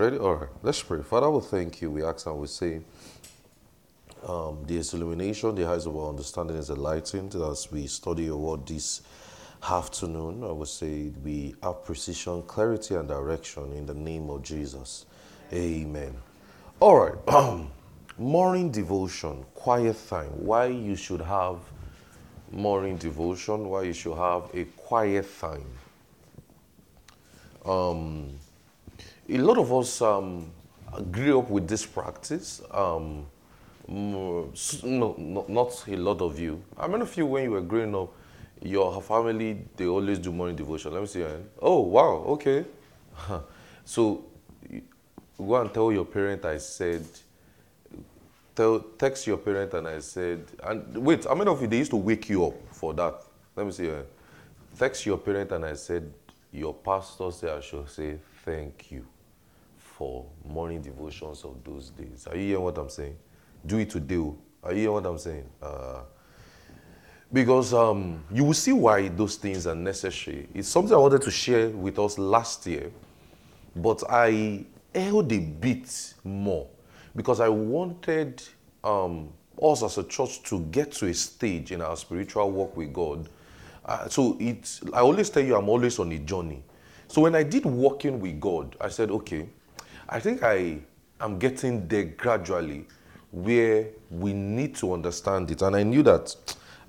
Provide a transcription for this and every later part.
Ready? All right. Let's pray. Father, we thank you. We ask and we say, um, the illumination, the eyes of our understanding is enlightened as we study your word this afternoon. I would say we have precision, clarity, and direction in the name of Jesus. Amen. All right. morning devotion, quiet time. Why you should have morning devotion, why you should have a quiet time. Um, a lot of us um, grew up with this practice. Um, no, no, not a lot of you. How many of you, when you were growing up, your family they always do morning devotion? Let me see. Oh wow, okay. so go and tell your parent I said. Tell text your parent and I said. And wait, how many of you they used to wake you up for that? Let me see. Text your parent and I said your pastor said I should say thank you for morning devotions of those days. Are you hearing what I'm saying? Do it today. Oh. Are you hearing what I'm saying? Uh, because um, you will see why those things are necessary. It's something I wanted to share with us last year, but I held a bit more because I wanted um, us as a church to get to a stage in our spiritual walk with God. Uh, so it's, I always tell you, I'm always on a journey. So when I did walking with God, I said, okay, I think I am getting there gradually where we need to understand it. And I knew that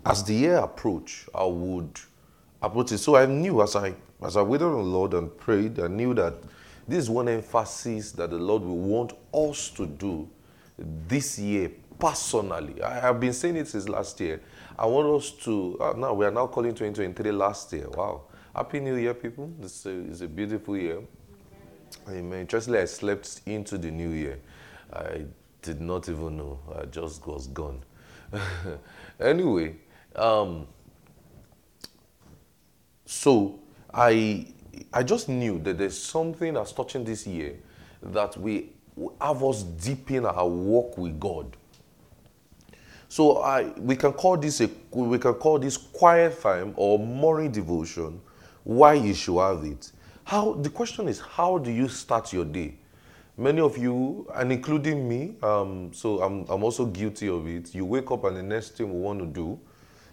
as the year approached, I would approach it. So I knew as I as I waited on the Lord and prayed, I knew that this is one emphasis that the Lord will want us to do this year personally. I have been saying it since last year. I want us to uh, now we are now calling 2023 last year. Wow. Happy New Year, people. This is a beautiful year. Amen. Interestingly, I slept into the new year. I did not even know. I just was gone. anyway, um, so I I just knew that there's something that's touching this year that we have us deep in our walk with God. So I we can call this a we can call this quiet time or morning devotion. Why you should have it. How the question is how do you start your day? Many of you, and including me, um, so I'm, I'm also guilty of it. You wake up and the next thing we want to do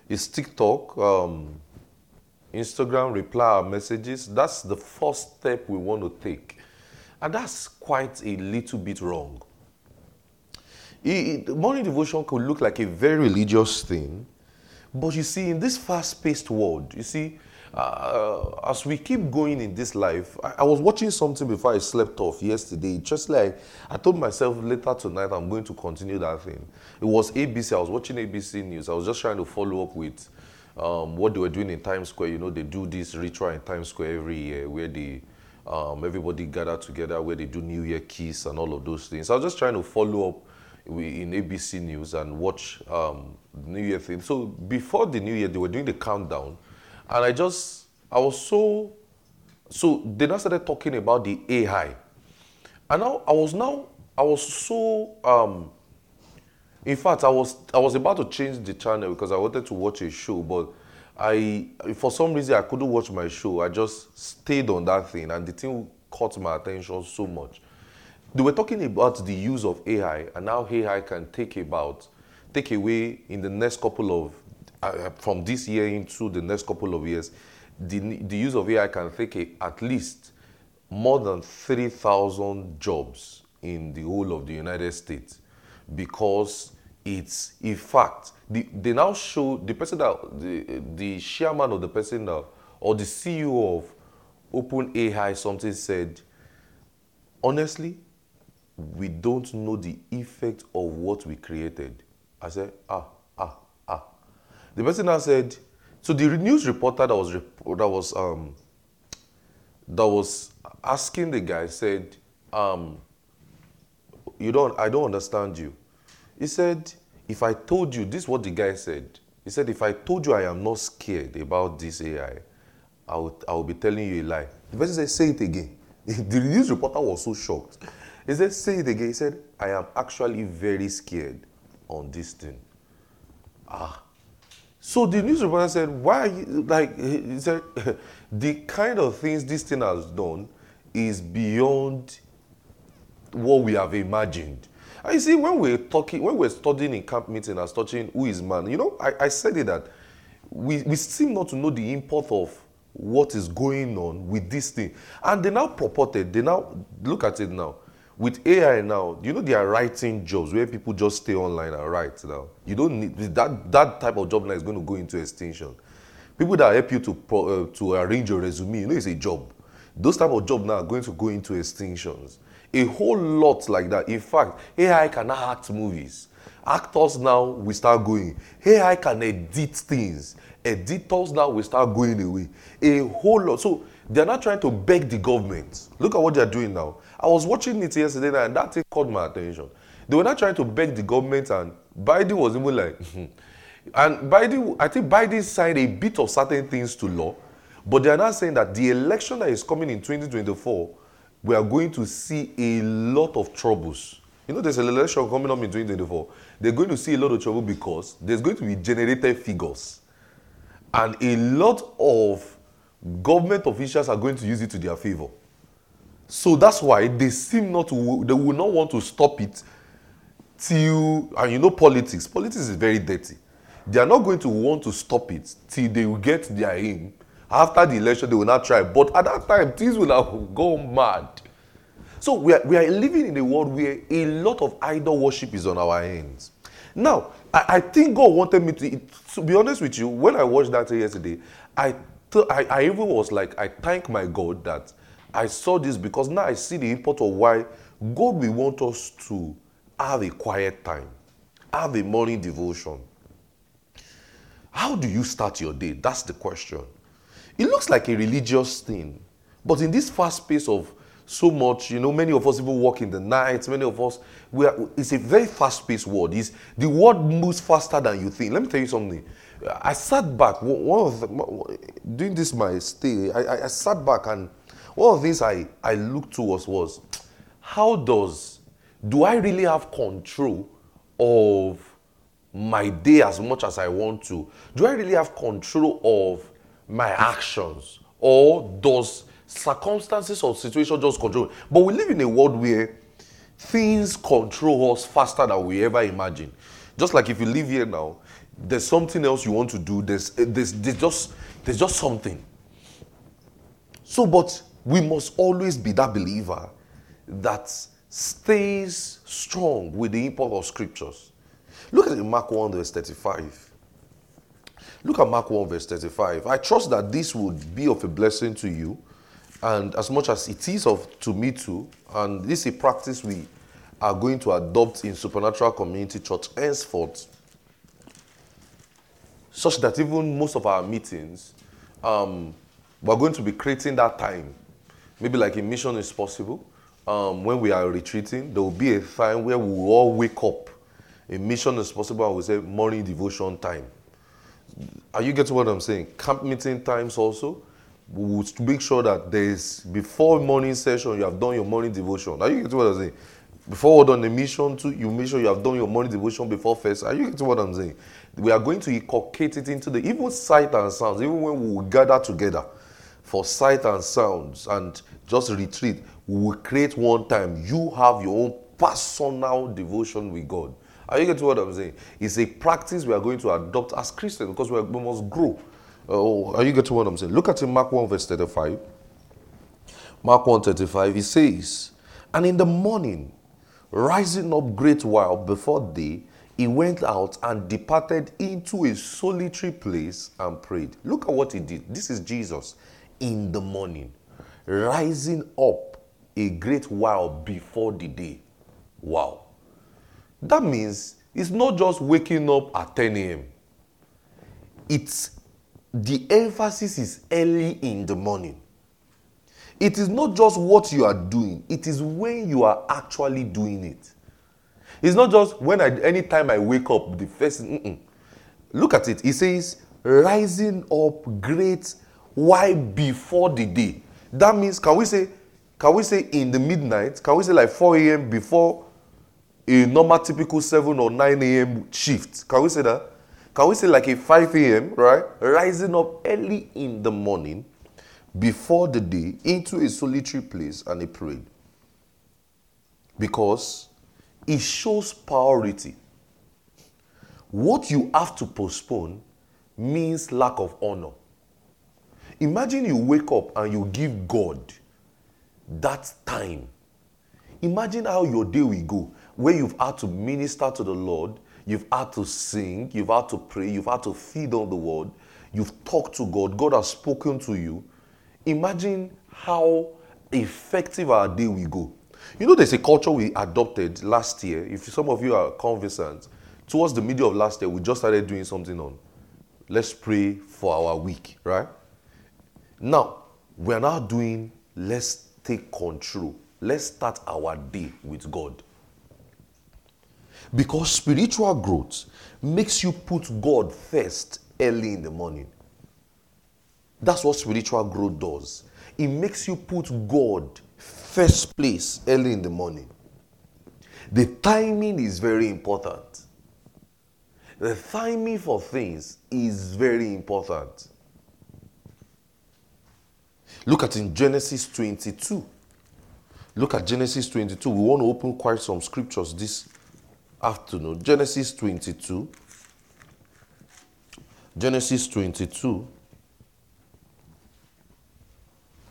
is TikTok, um, Instagram, reply our messages. That's the first step we want to take. And that's quite a little bit wrong. It, morning devotion could look like a very religious thing, but you see, in this fast paced world, you see, uh, as we keep going in this life, I, I, was watching something before I slept off yesterday. Just like I told myself later tonight, I'm going to continue that thing. It was ABC. I was watching ABC News. I was just trying to follow up with um, what they were doing in Times Square. You know, they do this ritual in Times Square every year where they um, everybody gather together, where they do New Year kiss and all of those things. I was just trying to follow up in ABC News and watch um, New Year thing. So before the New Year, they were doing the countdown and I just, I was so, so they now started talking about the AI. And now I was now, I was so, um, in fact, I was, I was about to change the channel because I wanted to watch a show, but I, for some reason, I couldn't watch my show. I just stayed on that thing, and the thing caught my attention so much. They were talking about the use of AI and how AI can take about, take away in the next couple of uh, from this year into the next couple of years, the, the use of AI can take a, at least more than 3,000 jobs in the whole of the United States because it's, in fact, the, they now show the person that, the, the chairman of the person that, or the CEO of OpenAI something said, honestly, we don't know the effect of what we created. I said, ah, the person now said, so the news reporter that was that was um, that was asking the guy said, um, you don't, I don't understand you. He said, if I told you, this is what the guy said. He said, if I told you I am not scared about this AI, I would, I would be telling you a lie. The person said, say it again. the news reporter was so shocked. He said, say it again. He said, I am actually very scared on this thing. Ah, so the news reporter said, why, you like, he said, the kind of things this thing has done is beyond what we have imagined. And you see, when we're talking, when we're studying in camp meeting and studying who is man, you know, I, I said it that we, we seem not to know the import of what is going on with this thing. And they now purported, they now look at it now. With AI now, you know they are writing jobs where people just stay online and write now. You don't need that that type of job now is going to go into extinction. People that help you to uh, to arrange your resume, you know, it's a job. Those type of job now are going to go into extinctions. A whole lot like that. In fact, AI can act movies. Actors now will start going. AI can edit things editors now will start going away. A whole lot. So they're not trying to beg the government. Look at what they're doing now. I was watching it yesterday and that thing caught my attention. They were not trying to beg the government and Biden was even like, and Biden, I think Biden signed a bit of certain things to law, but they are not saying that the election that is coming in 2024, we are going to see a lot of troubles. You know, there's an election coming up in 2024. They're going to see a lot of trouble because there's going to be generated figures and a lot of government officials are going to use it to their favor. So that's why they seem not to, they will not want to stop it till, and you know politics, politics is very dirty. They are not going to want to stop it till they will get their aim. After the election, they will not try. But at that time, things will have gone mad. So we are, we are living in a world where a lot of idol worship is on our hands. Now, I, I think God wanted me to, to be honest with you, when I watched that yesterday, I, th- I, I even was like, I thank my God that I saw this because now I see the import of why God will want us to have a quiet time, have a morning devotion. How do you start your day? That's the question. It looks like a religious thing, but in this fast pace of so much. You know, many of us even work in the night. Many of us, we are, it's a very fast-paced world. It's, the world moves faster than you think. Let me tell you something. I sat back, one of the, doing this my stay, I, I, sat back and one of the things I, I looked towards was, how does, do I really have control of my day as much as I want to? Do I really have control of my actions? Or does circumstances or situation just control. But we live in a world where things control us faster than we ever imagine. Just like if you live here now, there's something else you want to do. There's, eh, there's, there's just there's just something. So, but we must always be that believer that stays strong with the import of scriptures. Look at Mark 1, verse 35. Look at Mark 1, verse 35. I trust that this would be of a blessing to you and as much as it is of to me too, and this is a practice we are going to adopt in Supernatural Community Church henceforth, such that even most of our meetings, um, we're going to be creating that time. Maybe like a mission is possible. Um, when we are retreating, there will be a time where we will all wake up. A mission is possible, I would say morning devotion time. Are you getting what I'm saying? Camp meeting times also we would make sure that there's before morning session you have done your morning devotion. Are you getting what I'm saying? Before we're done the mission too, you make sure you have done your morning devotion before first. Are you getting what I'm saying? We are going to inculcate it into the even sight and sounds, even when we gather together for sight and sounds and just retreat, we will create one time. You have your own personal devotion with God. Are you getting what I'm saying? It's a practice we are going to adopt as Christians because we, are, we must grow. Oh, are you getting what I'm saying? Look at in Mark 1, verse 35. Mark 1 35, he says, And in the morning, rising up great while before day, he went out and departed into a solitary place and prayed. Look at what he did. This is Jesus in the morning, rising up a great while before the day. Wow. That means it's not just waking up at 10 a.m., it's the emphasis is early in the morning. It is not just what you are doing, it is when you are actually doing it. It's not just when I anytime I wake up, the first mm-mm. look at it. It says rising up great why before the day. That means can we say can we say in the midnight? Can we say like 4 a.m. before a normal typical 7 or 9 a.m. shift? Can we say that? Can we say like a 5 a.m., right? Rising up early in the morning before the day into a solitary place and a prayed. because it shows priority. What you have to postpone means lack of honor. Imagine you wake up and you give God that time. Imagine how your day will go, where you've had to minister to the Lord, you've had to sing, you've had to pray, you've had to feed on the word, you've talked to God, God has spoken to you. Imagine how effective our day will go. You know, there's a culture we adopted last year. If some of you are conversant, towards the middle of last year, we just started doing something on let's pray for our week, right? Now, we're now doing let's take control. Let's start our day with God. Because spiritual growth makes you put God first early in the morning. That's what spiritual growth does. It makes you put God first place early in the morning. The timing is very important. The timing for things is very important. Look at in Genesis 22. Look at Genesis 22. We want to open quite some scriptures this afternoon. Genesis 22. Genesis 22,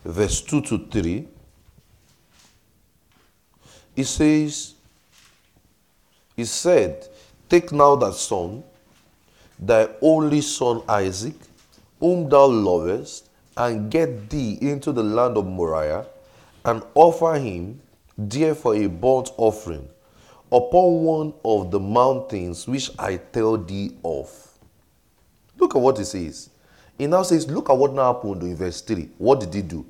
verse 2 to 3. It says, He said, Take now that son, thy only son Isaac, whom thou lovest, and get thee into the land of Moriah, and offer him there for a burnt offering upon one of the mountains which I tell thee of. Look at what he says. He now says, Look at what now happened in verse 3. What did he do?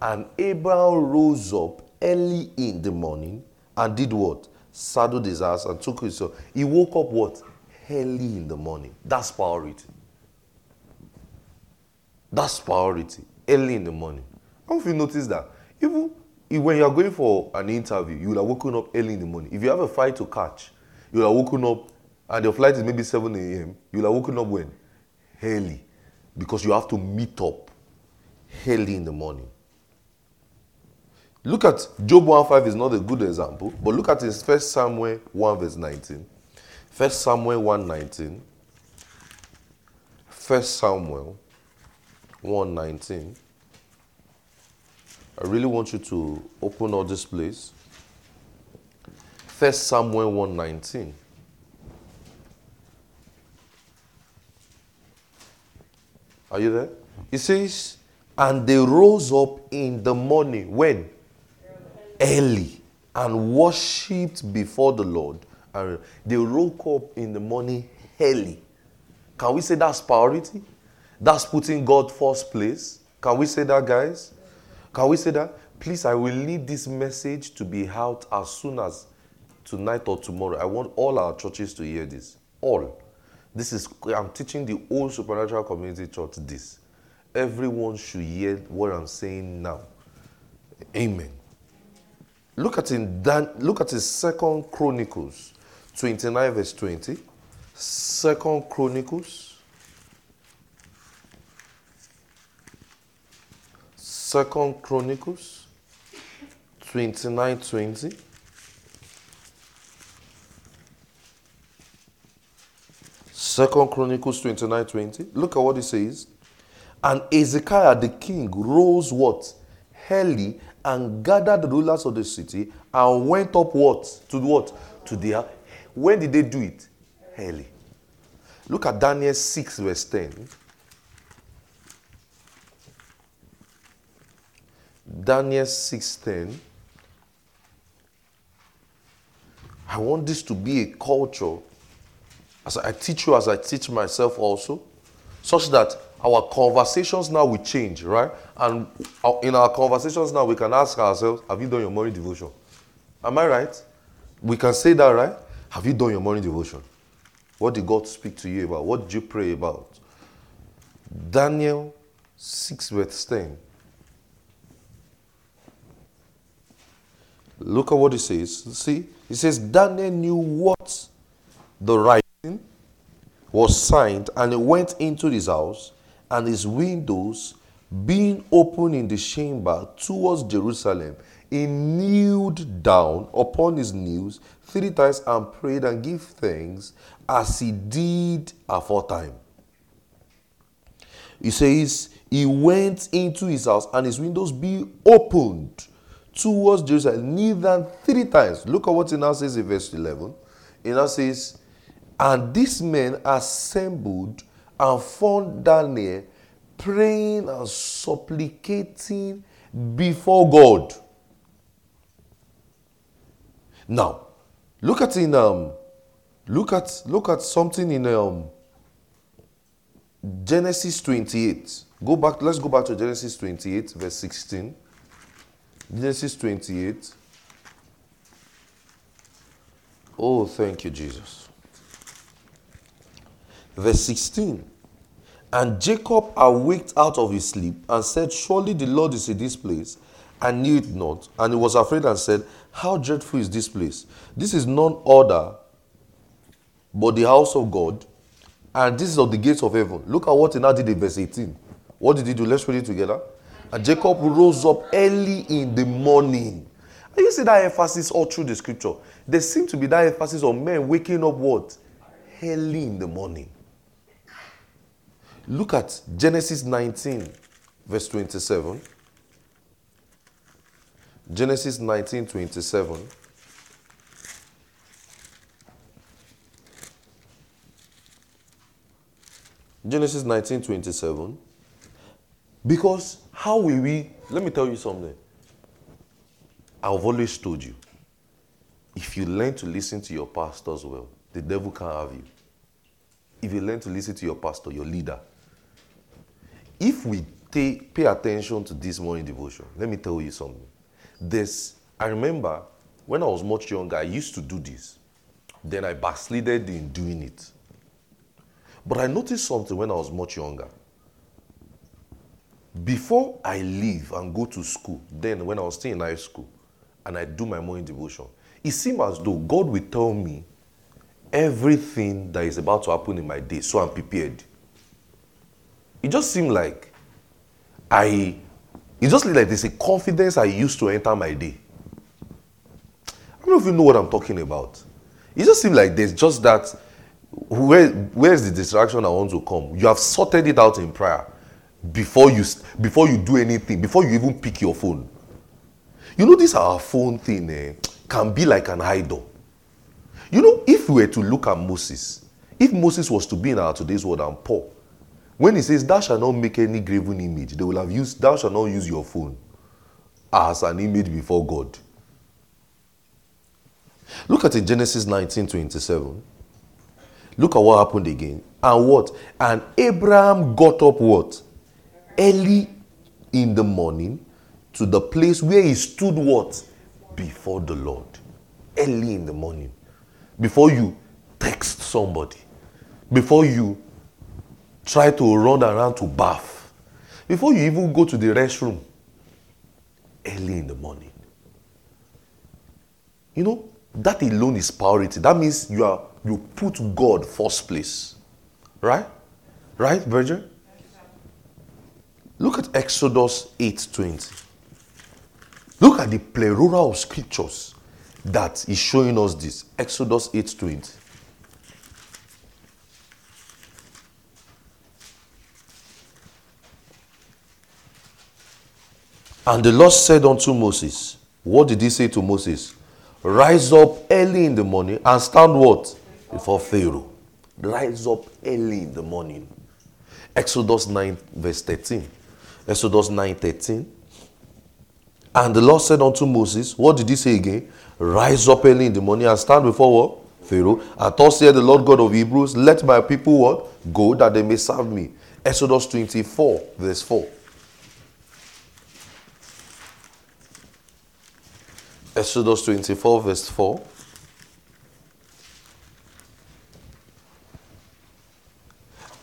And Abraham rose up early in the morning and did what? Saddled his ass and took his son. He woke up what? Early in the morning. That's power priority. That's priority. Early in the morning. Don't if you notice that. Even when you are going for an interview, you have woken up early in the morning. If you have a flight to catch, you have woken up and your flight is maybe 7 a.m. You have woken up when? Early. Because you have to meet up early in the morning. Look at Job 1.5 is not a good example, but look at his first Samuel 1 verse 19. First Samuel 1 19. First Samuel 1 19. I really want you to open all this place. First Samuel 119. Are you there? It says, and they rose up in the morning. When? early and worshipped before the Lord. And they woke up in the morning early. Can we say that's priority? That's putting God first place. Can we say that, guys? Can we say that? Please, I will need this message to be out as soon as tonight or tomorrow. I want all our churches to hear this. All. This is, I'm teaching the whole supernatural community church this. Everyone should hear what I'm saying now. Amen. Look at in Dan, look at his second Chronicles 29 verse 20. Second Chronicles. Second Chronicles 29 20. Second Chronicles 29 20. Look at what it says. And Hezekiah the king rose what? Early and gathered the rulers of the city and went up what? To what? To their. When did they do it? Early. Look at Daniel 6, verse 10. Daniel 6:10. I want this to be a culture as I teach you, as I teach myself also, such that our conversations now will change, right? And in our conversations now, we can ask ourselves, Have you done your morning devotion? Am I right? We can say that, right? Have you done your morning devotion? What did God speak to you about? What did you pray about? Daniel 6, verse 10. Look at what it says. See, it says Daniel knew what the writing was signed, and he went into his house and his windows being open in the chamber towards Jerusalem, he kneeled down upon his knees three times and prayed and gave thanks as he did aforetime. He says, He went into his house and his windows be opened towards Jerusalem, kneel down three times. Look at what it now says in verse 11. It now says, And these men assembled and found Daniel praying and supplicating before God. Now, look at in um, look at look at something in um, Genesis 28. Go back. Let's go back to Genesis 28, verse 16. Genesis 28. Oh, thank you, Jesus. Verse 16. And Jacob awaked out of his sleep and said, Surely the Lord is in this place, and knew it not. And he was afraid and said, How dreadful is this place? This is none other but the house of God, and this is of the gates of heaven. Look at what he now did in verse 18. What did he do? Let's read it together. And Jacob rose up early in the morning. And you see that emphasis all through the scripture. There seems to be that emphasis on men waking up what? Early in the morning. Look at Genesis 19, verse 27. Genesis 19, 27. Genesis 19, 27. Because how will we, let me tell you something. I've always told you, if you learn to listen to your pastors well, the devil can't have you. If you learn to listen to your pastor, your leader, if we pay attention to this morning devotion, let me tell you something. This, I remember when I was much younger, I used to do this. Then I backslided in doing it. But I noticed something when I was much younger. Before I leave and go to school, then when I was still in high school, and I do my morning devotion, it seemed as though God will tell me everything that is about to happen in my day so I'm prepared. It just seemed like I, it just like there's a confidence I used to enter my day. I don't know if you know what I'm talking about. It just seemed like there's just that, where, where's the distraction I want to come? You have sorted it out in prayer before you, before you do anything, before you even pick your phone. You know, this our phone thing eh, can be like an idol. You know, if we were to look at Moses, if Moses was to be in our today's world and Paul, when he says, Thou shalt not make any graven image, they will have used, Thou shalt not use your phone as an image before God. Look at in Genesis 19 27. Look at what happened again. And what? And Abraham got up what? Early in the morning to the place where he stood what? Before the Lord. Early in the morning. Before you text somebody. Before you try to run around to bath. Before you even go to the restroom. Early in the morning. You know, that alone is priority. That means you are you put God first place. Right? Right, Virgin? Look at Exodus 8:20. Look at the plethora of scriptures that is showing us this. Exodus 8:20. And the Lord said unto Moses, What did he say to Moses? Rise up early in the morning and stand what? Before Pharaoh. Rise up early in the morning. Exodus 9, verse 13. Exodus 9, 13. And the Lord said unto Moses, What did he say again? Rise up early in the morning and stand before what? Pharaoh. And thus said the Lord God of Hebrews, Let my people what? Go that they may serve me. Exodus 24, verse 4. Exodus 24, verse 4.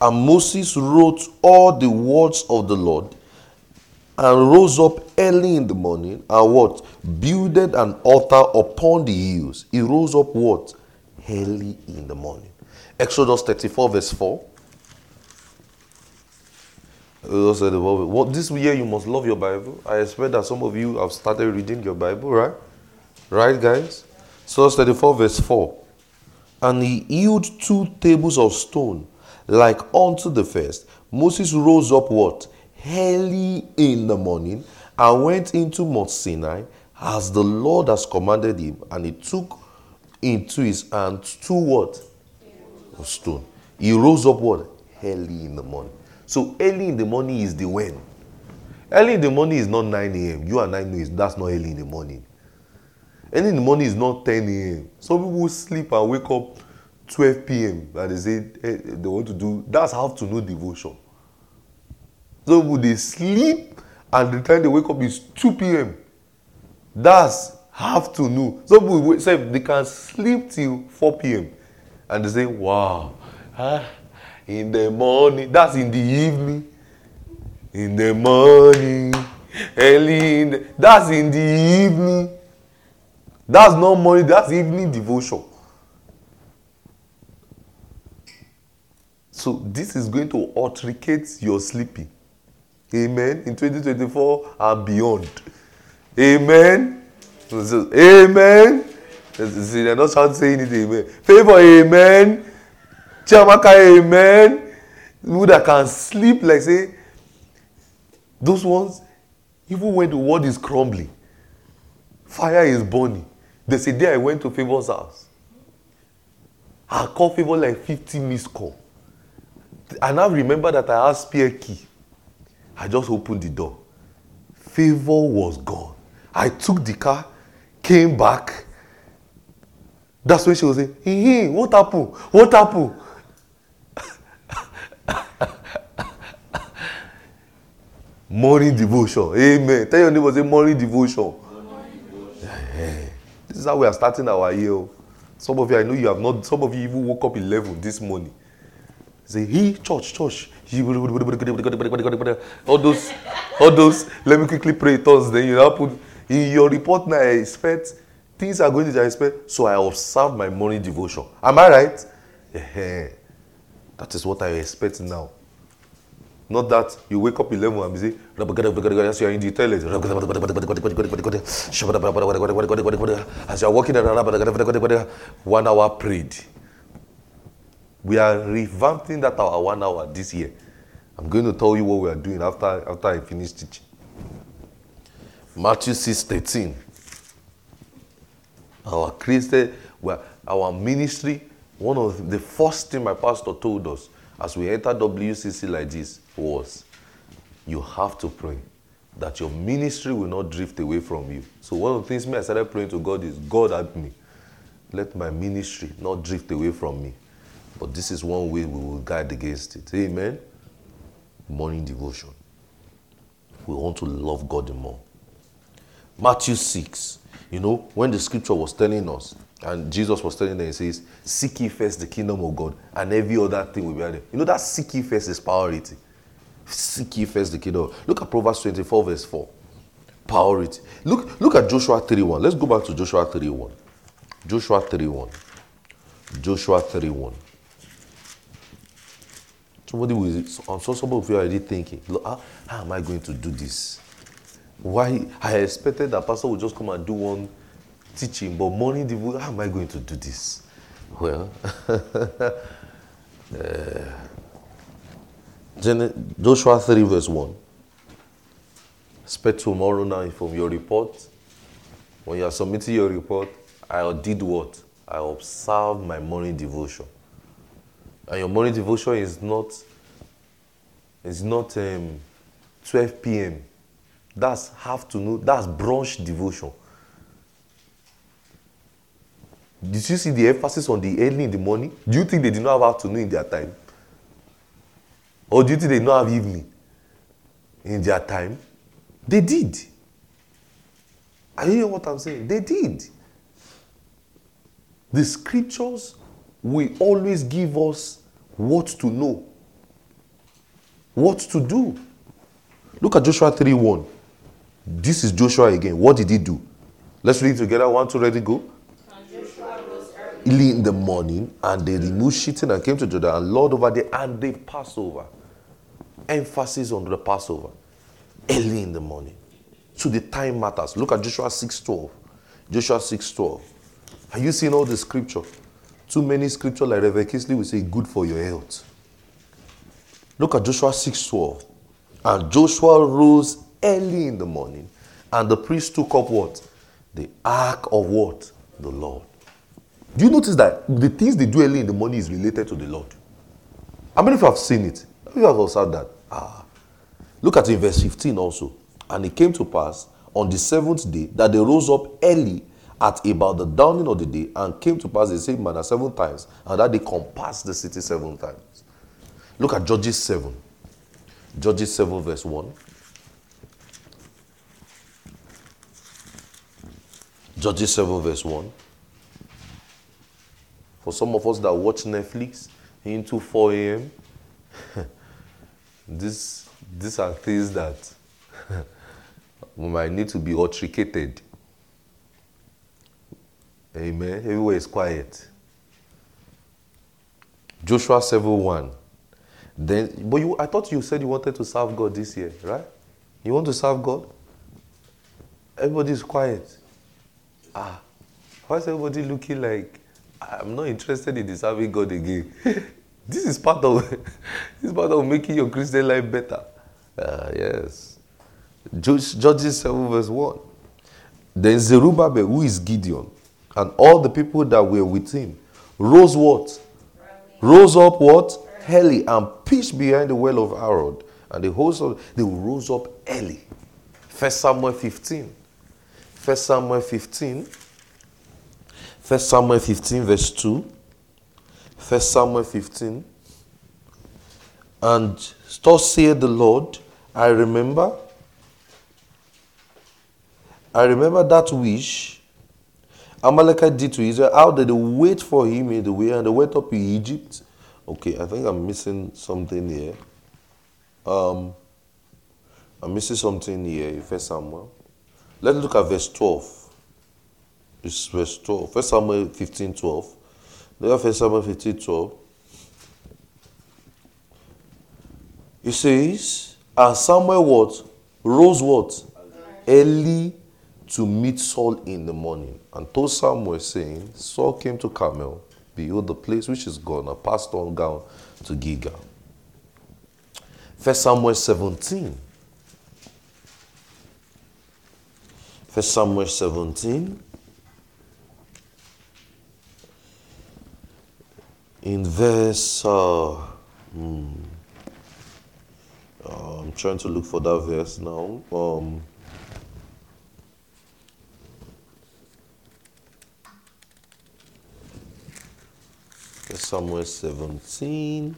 And Moses wrote all the words of the Lord and rose up early in the morning and what? Builded an altar upon the hills. He rose up what? Early in the morning. Exodus 34, verse 4. well, what, this year you must love your Bible. I expect that some of you have started reading your Bible, right? Right, guys? Psalm 34, verse 4. And he hewed two tables of stone, like unto the first. Moses rose up what? Early in the morning, and went into Mount Sinai, as the Lord has commanded him, and he took into his hand two what? Of stone. He rose up what? Early in the morning. So early in the morning is the when. Early in the morning is not 9 a.m. You and I know that's not early in the morning. Early in the morning is not 10 a.m. Some people sleep and wake up 12 p.m. and they say hey, eh, they want to do that's how to know devotion. Some people they sleep and the time they wake up is 2 p.m. That's know. Some people say they can sleep till 4 p.m. and they say, wow, huh? in the morning, that's in the evening. In the morning, early in the, that's in the evening. That's not morning, that's evening devotion. So this is going to authenticate your sleeping. Amen. In 2024 and beyond. Amen. Amen. See, they're not saying it, amen. Favor, amen. Chiamaka, amen. People that can sleep, like say, those ones, even when the world is crumbling, fire is burning. There's a day I went to Favor's house. I called Favor like 50 missed call. And I remember that I asked spare key. I just opened the door. Favor was gone. I took the car, came back. That's when she was saying, hey, hey, what happened? What happened? morning devotion. Amen. Tell your neighbor, say morning devotion. This is how we are starting our year. Some of you, I know you have not, some of you even woke up 11 this morning. Say, he, church, church. All those, all those, let me quickly pray tongues. Then you now put in your report now, I expect things are going to I expect. So I observe my morning devotion. Am I right? That is what I expect now. Not that you wake up 11 and be as you are in the toilet, as you are walking around, one hour prayed. We are revamping that our one hour this year. I'm going to tell you what we are doing after, after I finish teaching. Matthew 6 13. Our Christian, our ministry, one of the first thing my pastor told us as we enter WCC like this was you have to pray that your ministry will not drift away from you. So one of the things me I started praying to God is God help me. Let my ministry not drift away from me. But this is one way we will guard against it. Amen. Morning devotion. We want to love God the more. Matthew 6. You know, when the scripture was telling us, and Jesus was telling them, He says, Seek ye first the kingdom of God, and every other thing will be added. You know, that seek ye first is priority. Seek ye first the kingdom. Look at Proverbs 24, verse 4. Priority. Look, look at Joshua 31. Let's go back to Joshua 31. Joshua 31. Joshua 31. Somebody will, so some of you are already thinking, how, how am I going to do this? Why? I expected that pastor would just come and do one teaching, but morning devotion, how am I going to do this? Well, uh, Joshua 3, verse 1. Expect tomorrow night from your report. When you are submitting your report, I did what? I observed my morning devotion. And your morning devotion is not is not um, 12 p.m. That's afternoon, that's brunch devotion. Did you see the emphasis on the early in the morning? Do you think they did not have afternoon in their time? Or do you think they did not have evening in their time? They did. Are you hearing what I'm saying? They did. The scriptures will always give us what to know, what to do. Look at Joshua 3 1. This is Joshua again. What did he do? Let's read together. One, two, ready, go early in the morning and they removed Shittim and came to Jordan and Lord over there and they passed over. emphasis on the Passover. Early in the morning. So the time matters. Look at Joshua 6.12. Joshua 6.12. Are you seeing all the scripture? Too many scripture like Reverend Kingsley will say good for your health. Look at Joshua 6.12. And Joshua rose early in the morning and the priest took up what? The ark of what? The Lord. Do you notice that the things they do early in the morning is related to the Lord? How many of you have seen it? How many of you have observed that? Ah. Look at in verse 15 also. And it came to pass on the seventh day that they rose up early at about the dawning of the day and came to pass the same manner seven times, and that they compassed the city seven times. Look at Judges 7. Judges 7, verse 1. Judges 7, verse 1. For some of us that watch Netflix into 4 a.m., this, these are things that we might need to be authenticated. Amen. Everywhere is quiet. Joshua 7 1. Then, but you, I thought you said you wanted to serve God this year, right? You want to serve God? Everybody is quiet. Ah, why is everybody looking like I'm not interested in serving God again? this is part of this is part of making your Christian life better. Uh, yes. Judges 7 verse 1. Then Zerubbabel, who is Gideon, and all the people that were with him, rose what? Rose up what? Early and pitched behind the well of Harod. And the host of they rose up early. First Samuel 15. First Samuel 15. First Samuel 15, verse 2. First Samuel 15. And thus saith the Lord, I remember, I remember that wish Amalekite did to Israel. How did they wait for him in the way and they went up to Egypt? Okay, I think I'm missing something here. Um, I'm missing something here, First Samuel. Let's look at verse 12. This verse 12. First Samuel 15, 12. Look at First Samuel 15, 12. It says, and Samuel what? Rose what? Early to meet Saul in the morning. And told Samuel, saying, Saul came to Carmel. Behold, the place which is gone, and passed on down to Gilgal. First Samuel 17. First Samuel 17. In verse, uh, hmm, uh, I'm trying to look for that verse now. Um, Samuel 17.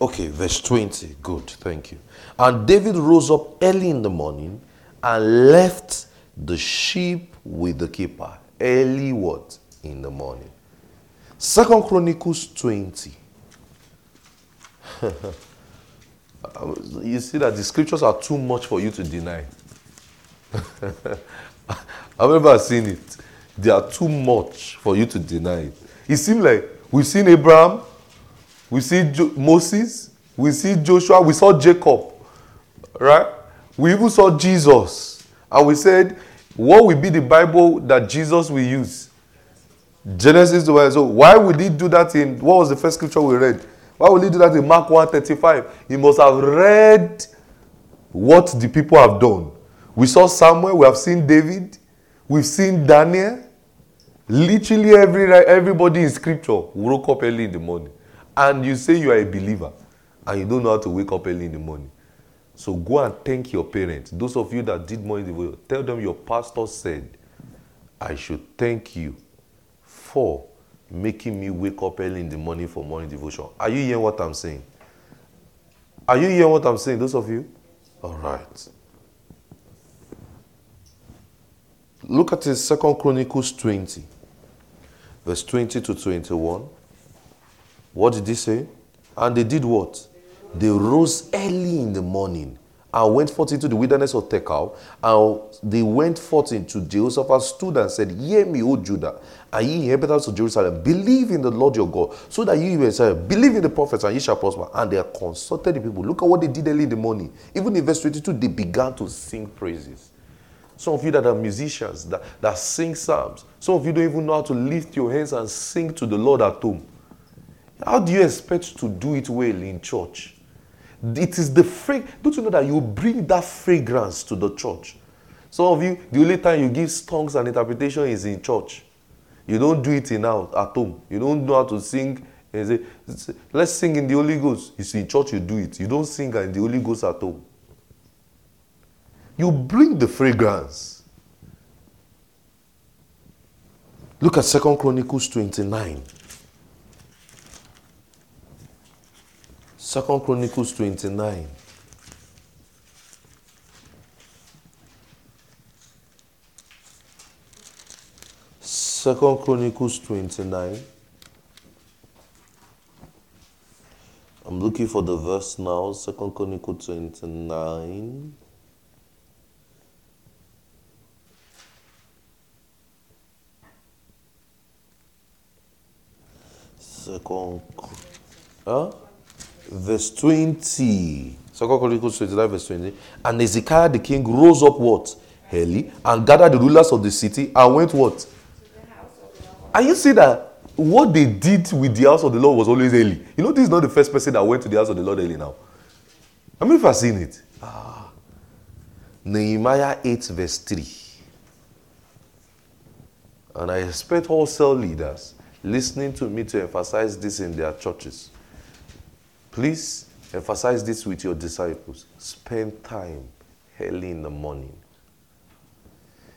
Okay, verse 20. Good, thank you. And David rose up early in the morning and left the sheep with the keeper. Early what? In the morning. Second Chronicles 20. you see that the scriptures are too much for you to deny. I've never seen it. They are too much for you to deny it. It seems like we've seen Abraham, we see jo- Moses, we see Joshua, we saw Jacob, right? We even saw Jesus. And we said, what will be the Bible that Jesus will use? Genesis 1. So why would he do that in, what was the first scripture we read? Why would he do that in Mark 135? He must have read what the people have done. We saw Samuel, we have seen David, we've seen Daniel. Literally every everybody in scripture woke up early in the morning. And you say you are a believer and you don't know how to wake up early in the morning. So go and thank your parents. Those of you that did more devotion, tell them your pastor said, I should thank you for making me wake up early in the morning for morning devotion. Are you hearing what I'm saying? Are you hearing what I'm saying, those of you? All right. Look at it, Second Chronicles 20, verse 20 to 21. What did he say? And they did what? They rose early in the morning and went forth into the wilderness of Tekoa. And they went forth into Jehoshaphat, stood and said, Hear me, O Judah, and ye inhabitants of Jerusalem, believe in the Lord your God, so that may say, Believe in the prophets, and ye shall prosper. And they consulted the people. Look at what they did early in the morning. Even in verse 22, they began to sing praises. Some of you that are musicians, that, that sing psalms, some of you don't even know how to lift your hands and sing to the Lord at home. How do you expect to do it well in church? It is the frag. Don't you know that you bring that fragrance to the church? Some of you, the only time you give tongues and interpretation is in church. You don't do it in out at home. You don't know how to sing. Say, Let's sing in the Holy Ghost. See, in church you do it. You don't sing in the Holy Ghost at home. You bring the fragrance. Look at Second Chronicles 29. Second Chronicles 29. Second Chronicles 29. I'm looking for the verse now. Second Chronicles 29. Huh? verse 20. Second Chronicles 29, verse 20. And Hezekiah the king rose up what? Early and gathered the rulers of the city and went what? And you see that what they did with the house of the Lord was always early. You know, this is not the first person that went to the house of the Lord early now. I mean, if I've seen it. Ah. Nehemiah 8, verse 3. And I expect all cell leaders listening to me to emphasize this in their churches. Please emphasize this with your disciples. Spend time early in the morning.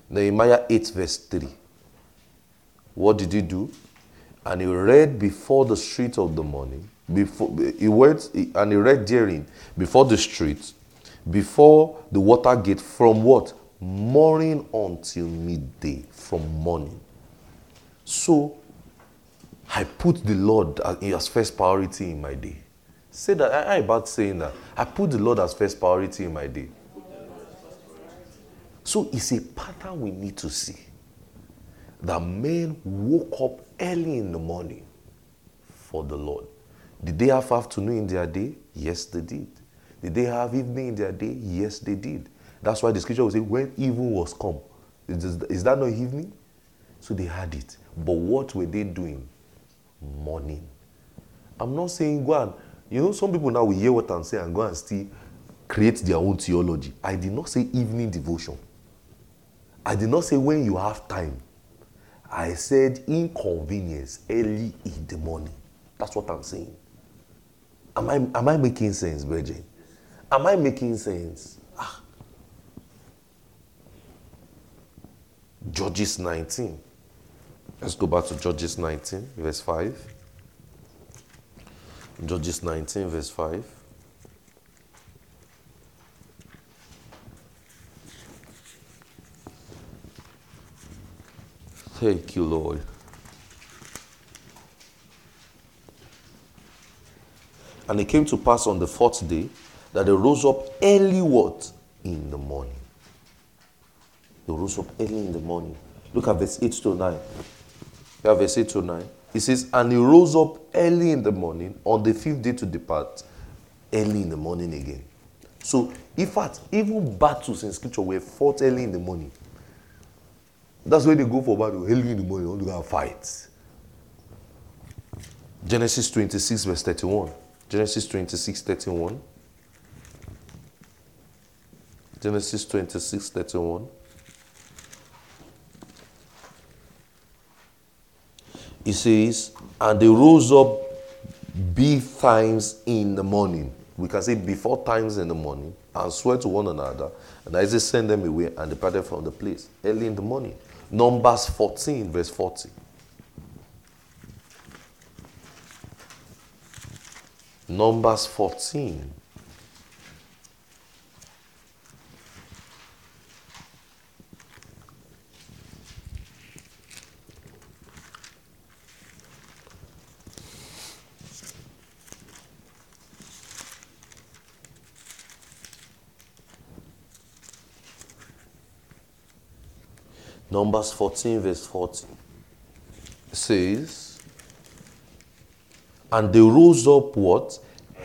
Nehemiah 8, verse 3. What did he do? And he read before the street of the morning. Before he went and he read therein before the street, before the water gate, from what? Morning until midday. From morning. So I put the Lord as first priority in my day. Say that. I ain't about saying that. I put the Lord as first priority in my day. So it's a pattern we need to see. That men woke up early in the morning for the Lord. Did they have afternoon in their day? Yes, they did. Did they have evening in their day? Yes, they did. That's why the scripture will say, when evening was come. Is that not evening? So they had it. But what were they doing? Morning. I'm not saying go and you know, some people now will hear what I'm saying and go and still create their own theology. I did not say evening devotion. I did not say when you have time. I said inconvenience early in the morning. That's what I'm saying. Am I, am I making sense, Virgin? Am I making sense? Ah. Judges 19. Let's go back to Judges 19, verse 5. Judges 19, verse 5. Thank you, Lord. And it came to pass on the fourth day that they rose up early what? In the morning. They rose up early in the morning. Look at verse 8 to 9. Yeah, verse 8 to 9. He says, And he rose up early in the morning on the fifth day to depart, early in the morning again. So, in fact, even battles in scripture were fought early in the morning. That's why they go for battle early in the morning, want to go and fight. Genesis 26, verse 31. Genesis 26, 31. Genesis 26, 31. He says, and they rose up be times in the morning. We can say before times in the morning and swear to one another. And Isaac sent them away and departed from the place early in the morning. Numbers 14, verse 40. Numbers 14, Numbers 14, verse 14 says, And they rose up what?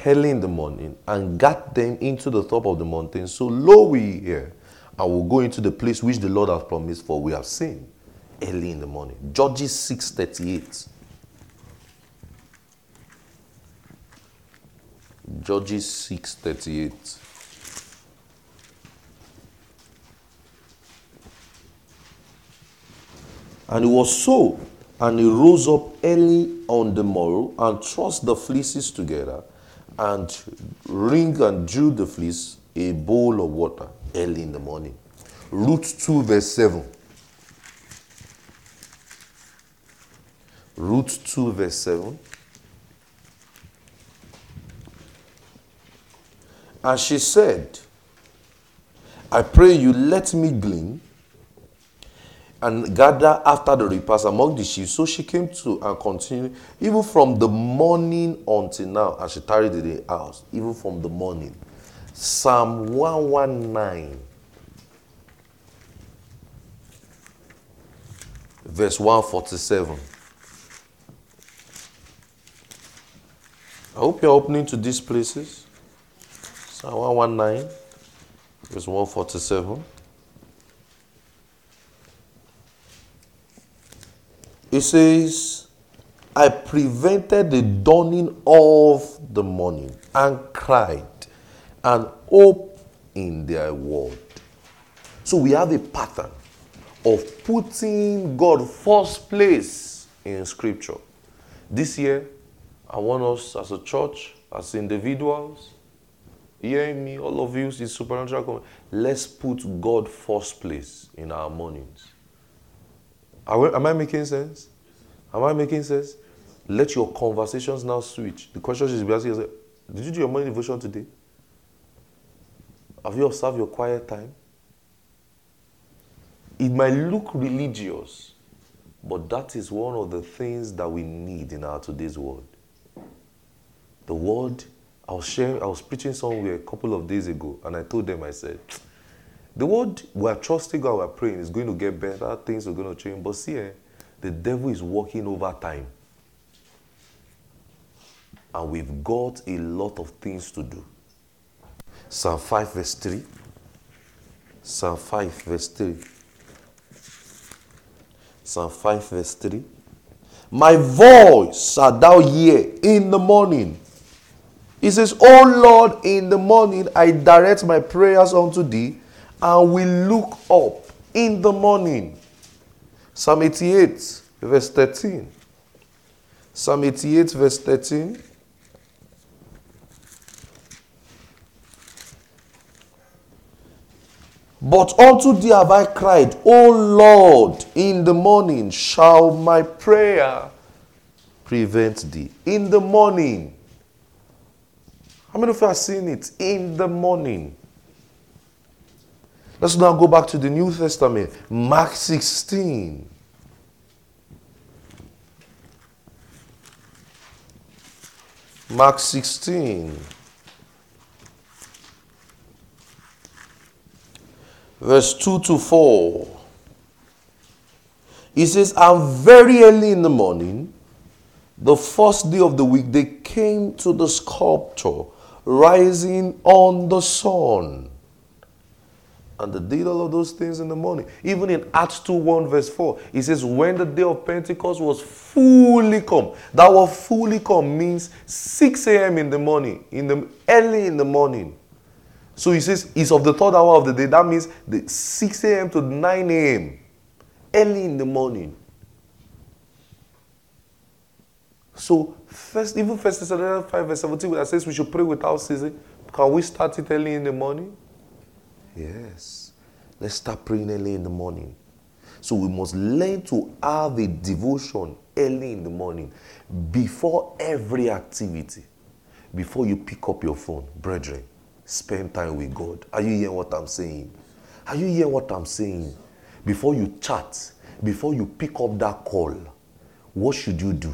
Early in the morning and got them into the top of the mountain. So lo we here, and will go into the place which the Lord has promised, for we have seen early in the morning. Judges 6:38. Judges 6:38. And it was so. And he rose up early on the morrow and thrust the fleeces together and wring and drew the fleece a bowl of water early in the morning. Ruth 2, verse 7. Ruth 2, verse 7. And she said, I pray you, let me glean and gather after the repast among the sheep. So she came to and continued, even from the morning until now, and she tarried in the house, even from the morning. Psalm 119, verse 147. I hope you're opening to these places. Psalm 119, verse 147. It says, I prevented the dawning of the morning and cried and hope in their word. So we have a pattern of putting God first place in scripture. This year, I want us as a church, as individuals, hearing me, all of you, is supernatural. Let's put God first place in our mornings. Am I making sense? Am I making sense? Let your conversations now switch. The question is asking yourself, did you do your morning devotion today? Have you observed your quiet time? It might look religious, but that is one of the things that we need in our today's world. The word, I was sharing, I was preaching somewhere a couple of days ago, and I told them, I said, the word we are trusting God, we are praying is going to get better, things are going to change. But see, eh, the devil is working over time. And we've got a lot of things to do. Psalm 5, verse 3. Psalm 5, verse 3. Psalm 5, verse 3. My voice shalt thou hear in the morning. He says, O Lord, in the morning I direct my prayers unto thee and we look up in the morning. Psalm 88, verse 13. Psalm 88, verse 13. But unto thee have I cried, O Lord, in the morning shall my prayer prevent thee. In the morning. How many of you have seen it? In the morning. Let's now go back to the New Testament, Mark 16. Mark 16. Verse 2 to 4. He says, And very early in the morning, the first day of the week, they came to the sepulchre, rising on the sun and they did all of those things in the morning. Even in Acts 2 1 verse 4, it says, When the day of Pentecost was fully come, that word fully come means 6 a.m. in the morning, in the early in the morning. So he says it's of the third hour of the day. That means the 6 a.m. to 9 a.m. Early in the morning. So first, even First Thessalonians 5 verse 17, that says we should pray without ceasing. Can we start it early in the morning? Yes. Let's start praying early in the morning. So we must learn to have a devotion early in the morning before every activity. Before you pick up your phone, brethren, spend time with God. Are you hearing what I'm saying? Are you hearing what I'm saying? Before you chat, before you pick up that call, what should you do?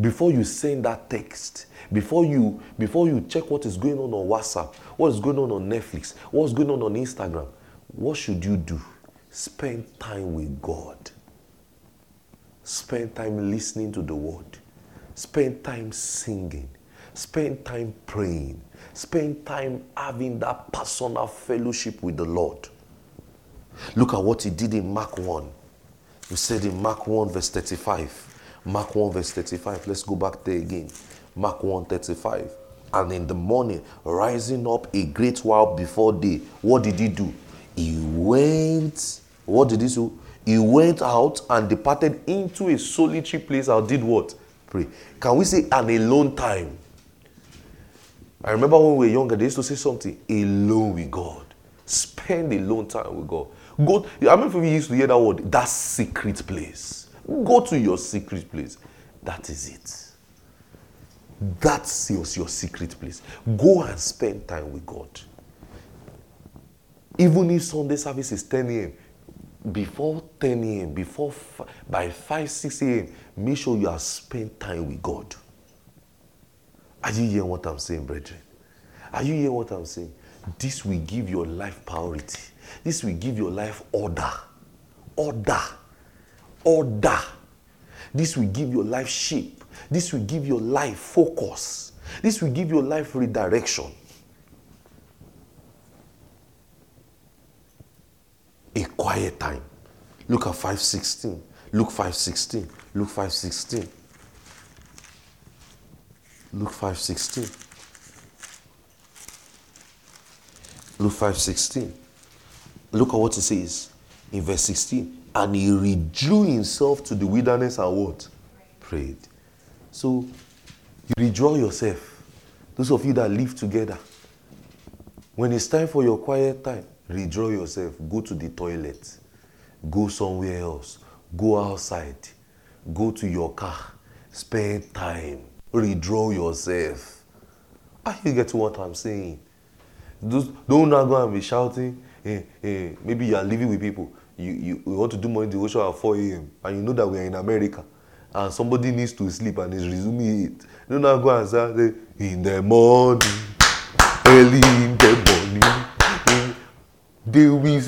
Before you send that text before you before you check what is going on on whatsapp what is going on on netflix what's going on on instagram what should you do Spend time with God. Spend time listening to the word. Spend time singing. Spend time praying. Spend time having that personal fellowship with the Lord. Look at what he did in Mark 1. He said in Mark 1, verse 35. Mark 1, verse 35. Let's go back there again. Mark 1, 35. And in the morning, rising up a great while before day, what did he do? He went, what did he do? He went out and departed into a solitary place and did what? Pray. Can we say an alone time? I remember when we were younger, they used to say something alone with God. Spend alone time with God. God, I remember we used to hear that word, that secret place. Go to your secret place. That is it. That's your, your secret place. Go and spend time with God. Even if Sunday service is 10 a.m., before 10 a.m., before by 5, 6 a.m., make sure you have spent time with God. Are you hearing what I'm saying, brethren? Are you hearing what I'm saying? This will give your life priority. This will give your life order. Order. Order. This will give your life shape. This will give your life focus. This will give your life redirection. A quiet time. Look at 516. Luke 516. Luke 516. Luke 516. Luke 5:16. Look at what it says in verse 16. And he withdrew himself to the wilderness and what? Prayed. So you withdraw yourself. Those of you that live together. When it's time for your quiet time, withdraw yourself. Go to the toilet. Go somewhere else. Go outside. Go to your car. Spend time. Withdraw yourself. Are you getting what I'm saying? don't now go and be shouting. Eh, eh, maybe you are living with people. You, you, you want to do morning devotion at 4 a.m. and you know that we are in America and somebody needs to sleep and is resuming it. Don't now go and say, in the morning, early in the morning, they will.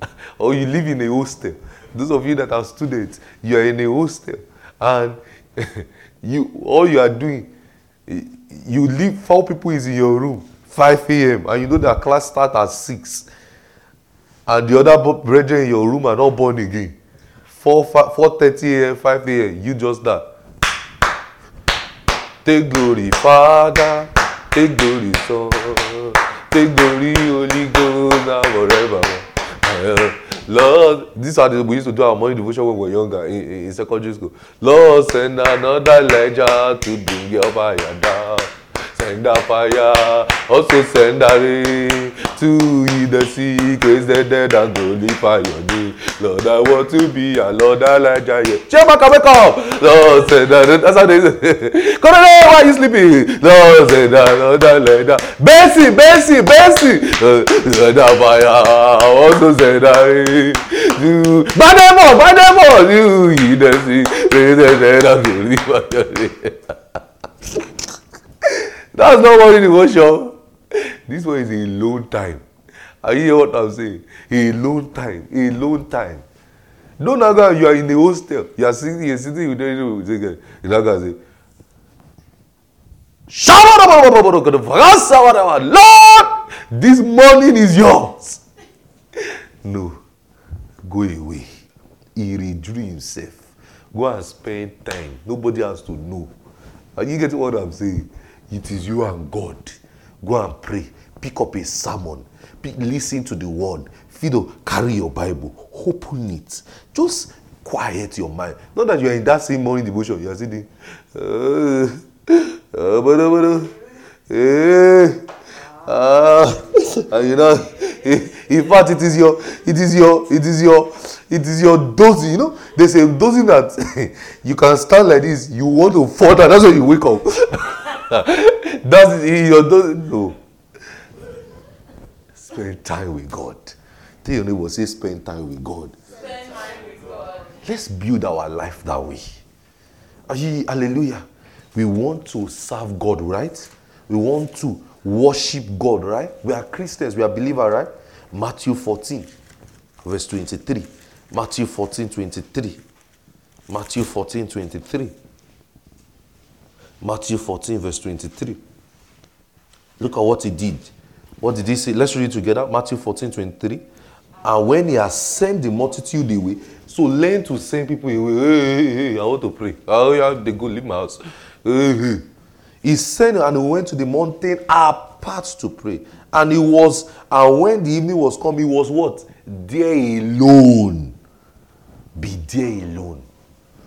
or you live in a hostel. Those of you that are students, you are in a hostel and you all you are doing you leave four people is in your room 5 a.m. and you know that class start at 6 and the other brethren in your room are not born again 4 4:30 a.m. 5 a.m. you just that take glory father take glory son take glory holy ghost now forever lord these are the we used to do our morning devotion when we were younger in, in, in secondary school lord send another ledger to bring your fire down send a fire, also send a rain to heal the sick, raise the dead and glorify your name. Lord, I want to be a Lord Elijah. Yeah. Shema, come wake up. Lord, send a That's how they say. On, why are you sleeping? Lord, send a Lord Elijah. Bessie, Bessie, Bessie. Send a fire, also send a rain. To them all. You heal the sick, raise the dead and glorify your name. That's not what devotion. This one is a long time. Are you hear what I'm saying? A long time. A long time. Don't go you are in the hostel. You are sitting, you're sitting with the you not gonna say, Lord, this morning is yours. No. Go away. He withdrew himself. Go and spend time. Nobody has to know. Are you getting what I'm saying? It is you and God. Go and pray. Pick up a sermon. Pick, listen to the word. Fido, carry your Bible. Open it. Just quiet your mind. Not that you are in that same morning devotion. You are sitting. Uh, uh, uh, uh, and you know, in fact, it is your, it is your, it is your, it is your dosing. You know, they say dosing that you can stand like this. You want to fall down. That's when you wake up. Does he don't know. Spend time with God. Tell your neighbor, say spend time with God. Spend time with God. Let's build our life that way. Hallelujah. We want to serve God, right? We want to worship God, right? We are Christians, we are believers, right? Matthew 14, verse 23. Matthew 14, 23. Matthew 14, 23. Matthew 14, verse 23. Look at what he did. What did he say? Let's read it together. Matthew 14, 23. And when he has sent the multitude away, so learn to send people away. Hey, hey, hey, I want to pray. Oh, yeah, they go leave my house. Hey, hey. He sent and he went to the mountain apart to pray. And he was, and when the evening was come, he was what? There alone. Be there alone.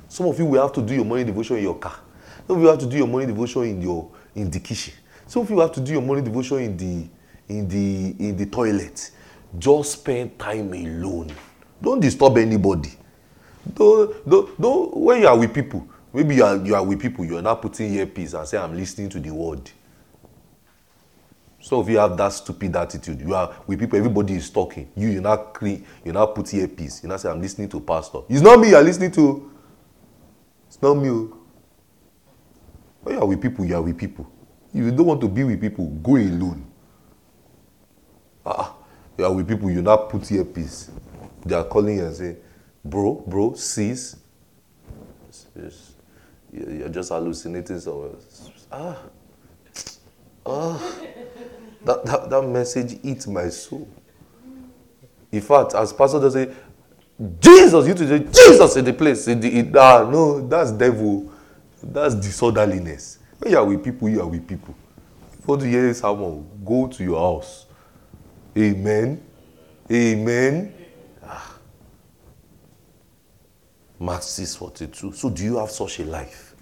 Some of you will have to do your morning devotion in your car. Some of you have to do your morning devotion in your in the kitchen. Some of you have to do your morning devotion in the in the in the toilet. Just spend time alone. Don't disturb anybody. Don't, don't, don't when you are with people, maybe you are you are with people, you are not putting earpiece and say, I'm listening to the word. Some of you have that stupid attitude. You are with people, everybody is talking. You, you're not clean, you're not putting earpiece. You're not saying, I'm listening to pastor. It's not me you're listening to. It's not me. oh. When you are with people, you are with people. If you don't want to be with people, go alone. Ah, you are with people, you not put earpiece. They are calling you and say, bro, bro, sis. Sis, you- You're just hallucinating somewhere. Ah, ah. That, that, that message eats my soul. In fact, as pastor does say, Jesus, you to say Jesus in the place. In the, in, ah, no, that's devil. That's disorderliness. When you are with people, you are with people. If you hear someone, go to your house. Amen. Amen. Ah. Mark 6 42. So, do you have such a life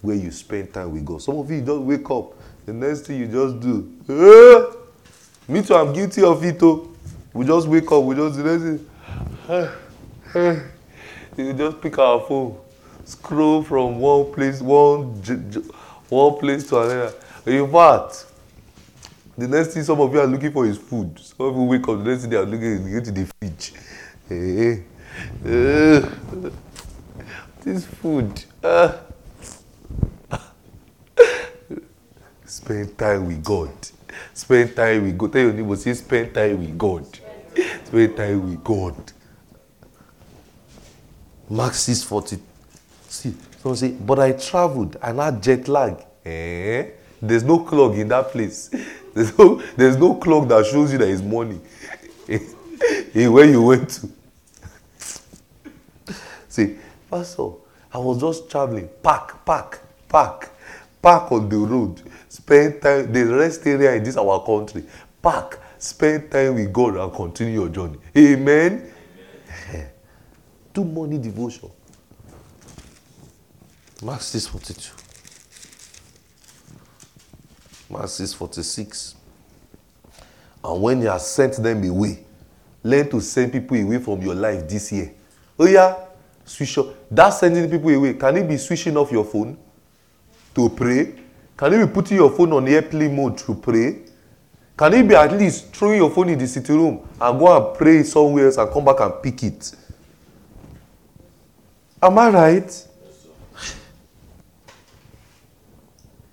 where you spend time with God? Some of you just wake up, the next thing you just do, "Eh, me too, I'm guilty of it. Oh. We just wake up, we just the next thing, "Eh, eh." you just pick our phone, scroll from one place, one, j- j- one place to another. In fact, the next thing some of you are looking for is food. Some of you wake up, the next thing they are looking is go to the fridge. Eh, eh, this food. ah. Spend time with God. Spend time with God. Tell your neighbor, say, spend time with God. Spend time with God. Mark 6 40. See, someone say, but I traveled and had jet lag. Eh? There's no clock in that place. There's no, there's no clock that shows you that it's morning. in where you went to. See, Pastor, I was just traveling. Park, park, park, park on the road. Spend time, the rest area in this our country. Park, spend time with God and continue your journey. Amen. Do morning devotion. Mark 6 42. Mark 6 46. And when you have sent them away, learn to send people away from your life this year. Oh, yeah, switch off. That sending people away, can it be switching off your phone to pray? Can it be putting your phone on airplane mode to pray? Can it be at least throwing your phone in the sitting room and go and pray somewhere else and come back and pick it? Am I right?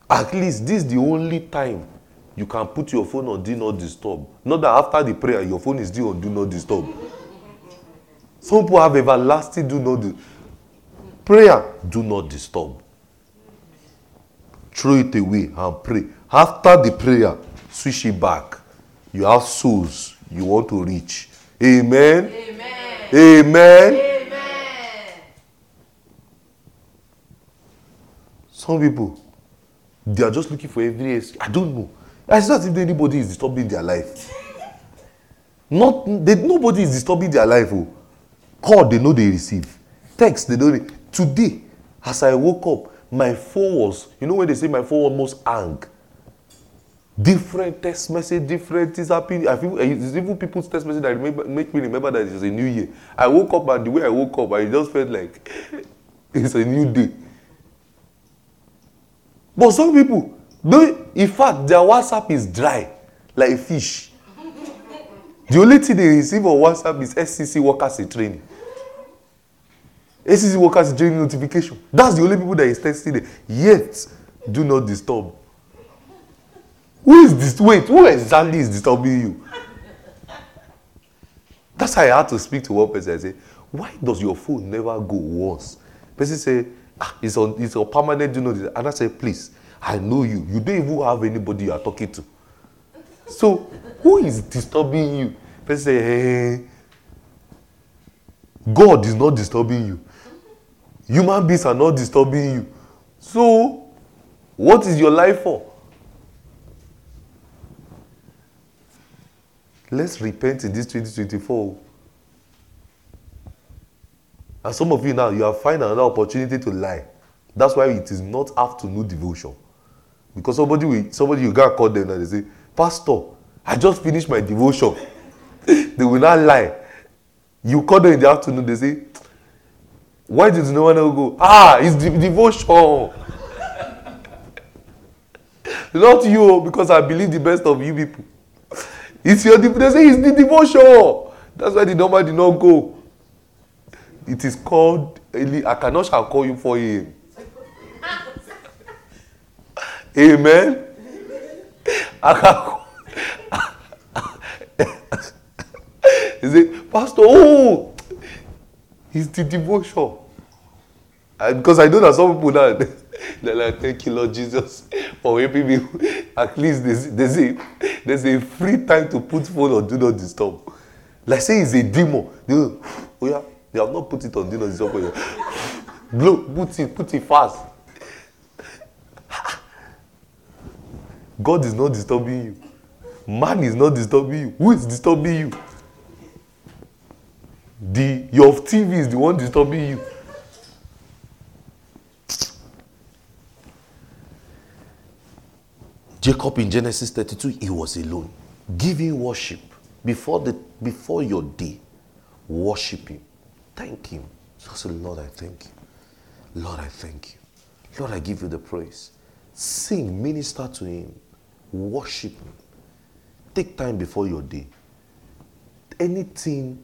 At least this is the only time you can put your phone on do not disturb. Not that after the prayer your phone is still on do not disturb. Some people have everlasting do not dis- prayer do not disturb. Throw it away and pray. After the prayer, switch it back. You have souls you want to reach. Amen. Amen. Amen. Amen. Some people, they are just looking for every excuse. I don't know. It's not as if anybody is disturbing their life. Not they, nobody is disturbing their life. Oh. Call they know they receive. Text they don't. re- Today, as I woke up, my phone was. You know when they say my phone almost hang. Different text message, different things happening. I feel eh, even people's text message that make me remember that it's a new year. I woke up and the way I woke up, I just felt like it's a new day. But some people, they, in fact, their WhatsApp is dry, like fish. the only thing they receive on WhatsApp is SCC workers in training. SCC workers in training notification. That's the only people that is texting them. Yet, do not disturb. Who is this? Wait, who exactly is disturbing you? That's how I had to speak to one person. I say, why does your phone never go once? Person say, ah, it's on, it's on permanent, you know this. And I say, please, I know you. You don't even have anybody you are talking to. So, who is disturbing you? Person say, hey, God is not disturbing you. Human beings are not disturbing you. So, what is your life for? Let's repent in this 2024. And some of you now, you are finding another opportunity to lie. That's why it is not afternoon devotion. Because somebody will, somebody you got call them and they say, Pastor, I just finished my devotion. they will not lie. You call them in the afternoon, they say, Why did no one go? Ah, it's the devotion. not you, because I believe the best of you people. It's your they say it's the devotion. That's why the number did not go. It is called I cannot shall call you for him. Amen. I can He say, Pastor, oh, it's the devotion. And because I know that some people now they're like, thank you, Lord Jesus, for helping me. At least there's, there's, a, there's a free time to put phone on Do Not Disturb. Like say it's a demon. They go, oh yeah, they have not put it on Disturb. Blow, put it, put it fast. God is not disturbing you. Man is not disturbing you. Who is disturbing you? The your TV is the one disturbing you. Jacob in Genesis 32, he was alone, giving worship before the before your day. Worship him. Thank him. I said, Lord, I thank you. Lord, I thank you. Lord, I give you the praise. Sing, minister to him, worship him. Take time before your day. Anything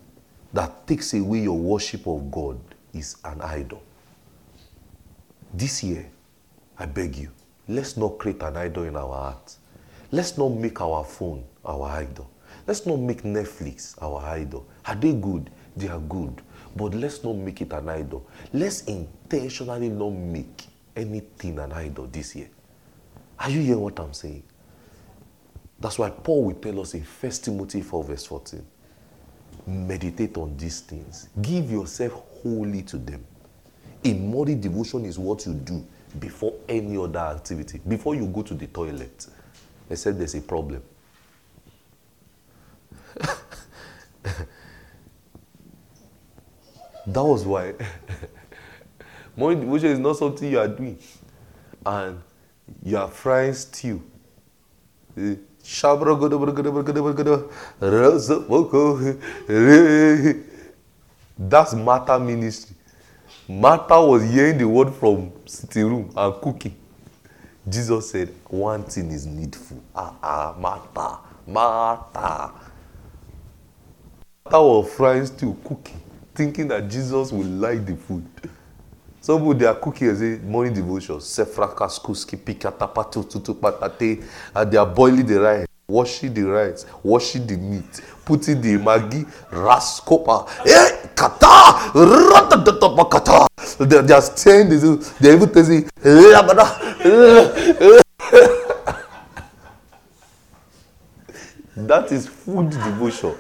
that takes away your worship of God is an idol. This year, I beg you, Let's not create an idol in our heart. Let's not make our phone our idol. Let's not make Netflix our idol. Are they good? They are good. But let's not make it an idol. Let's intentionally not make anything an idol this year. Are you hearing what I'm saying? That's why Paul will tell us in 1 Timothy 4, verse 14 meditate on these things, give yourself wholly to them. A morning devotion is what you do before any other activity, before you go to the toilet, except there's a problem. that was why morning devotion is not something you are doing and you are frying stew. That's matter ministry. Martha was hearing the word from sitting room and cooking. Jesus said, One thing is needful. Ah, ah, Martha, Martha. Martha was frying still cooking, thinking that Jesus will like the food. Some people they are cooking as a morning devotion. Sefrakaskuski pikatapatu tutupatate, and they are boiling the rice, washing the rice, washing the meat, putting the maggi, raskopa, eh, kata, kata. They, they are saying they are even saying, that is food devotion.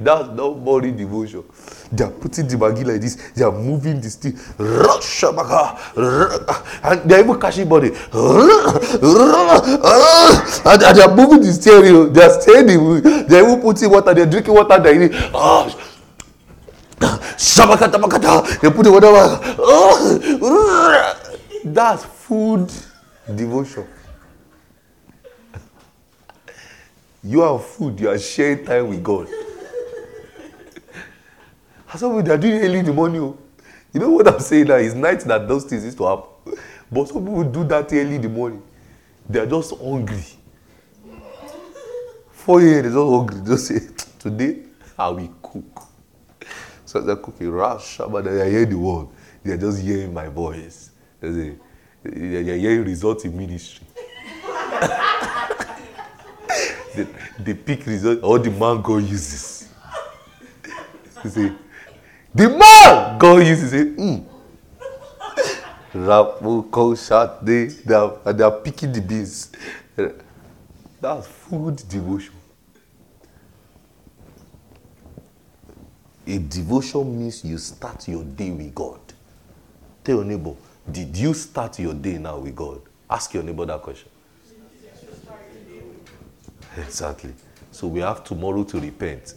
That's not body devotion. They are putting the maggi like this. They are moving this thing. And they are even catching body. And they are moving the steering. They are steering. They are even putting water. They are drinking water. They are eating. Oh, Shabakata bakata. They put it whatever. That's food devotion. You are food, you are sharing time with God. Some people are doing early in the morning. Oh. You know what I'm saying now? It's night that those things used to happen. But some people do that early in the morning. They are just hungry. 4 a.m. they're just hungry. Just say, today I will cook. So they're cooking rush, but they hear the word. They're just hearing my voice. They say, they're hearing results in ministry. the, the peak result, all the man God uses. You see, the man God used to say, mm. Rapo shot they they are, they are picking the beans. That's food devotion. A devotion means you start your day with God. Tell your neighbor, did you start your day now with God? Ask your neighbor that question. Exactly. So we have tomorrow to repent.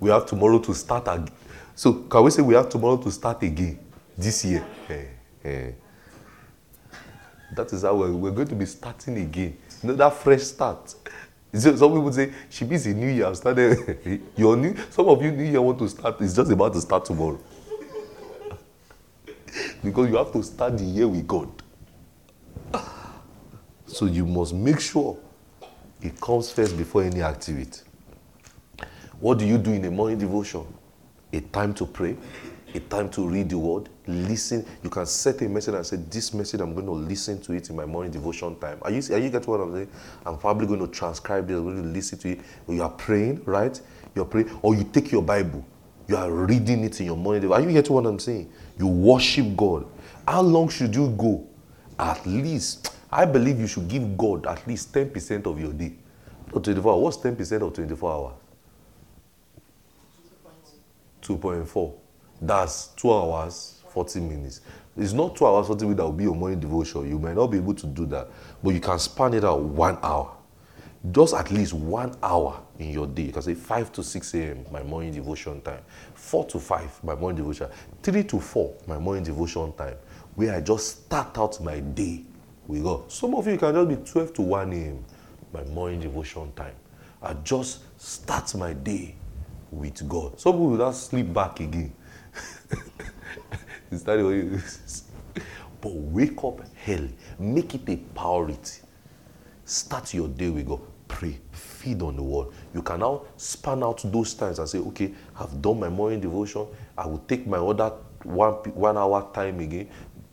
We have tomorrow to start again. So can we say we have tomorrow to start again this year? Eh, eh. That is how we're, we're going to be starting again. You know, that fresh start. So some people say, she means a new year. I've started. Your new, some of you new year want to start. It's just about to start tomorrow. because you have to start the year with God. So you must make sure it comes first before any activity. What do you do in a morning devotion? A time to pray, a time to read the word, listen. You can set a message and say, This message, I'm going to listen to it in my morning devotion time. Are you, are you getting what I'm saying? I'm probably going to transcribe this, I'm going to listen to it. You are praying, right? You're praying, or you take your Bible, you are reading it in your morning. Are you getting what I'm saying? You worship God. How long should you go? At least, I believe you should give God at least 10% of your day. Not 24 hours. What's 10% of 24 hours? 2.4. That's 2 hours, 40 minutes. It's not 2 hours, 40 minutes that will be your morning devotion. You might not be able to do that, but you can span it out one hour. Just at least one hour in your day. You can say 5 to 6 a.m., my morning devotion time. 4 to 5, my morning devotion. 3 to 4, my morning devotion time. Where I just start out my day with God. Some of you can just be 12 to 1 a.m., my morning devotion time. I just start my day with God. Some people will not sleep back again. But wake up early. Make it a priority. Start your day with God. Pray. Feed on the word. You can now span out those times and say, okay, I've done my morning devotion. I will take my other one, one hour time again.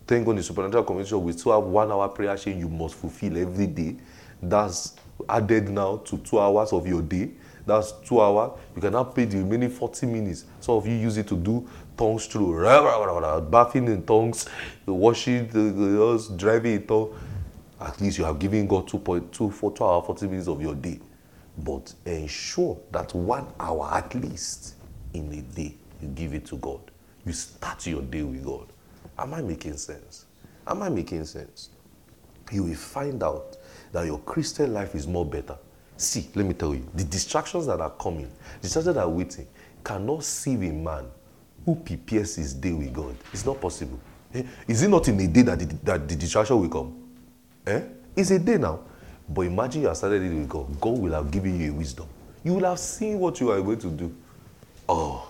Thank God in supernatural convention, we still have one hour prayer chain you must fulfill every day. That's added now to two hours of your day. That's two hours. You can now pay the remaining 40 minutes. Some of you use it to do tongues through, bathing in tongues, washing, the, driving in tongues. At least you have given God 2.2 for two hours, 40 minutes of your day. But ensure that one hour at least in a day you give it to God. You start your day with God. Am I making sense? Am I making sense? You will find out that your Christian life is more better. See, let me tell you, the distractions that are coming, the distractions that are waiting, cannot save a man who prepares his day with God. It's not possible. Eh? Is it not in a day that the, that the distraction will come? Eh? It's a day now. But imagine you have started it with God. God will have given you a wisdom. You will have seen what you are going to do. Oh,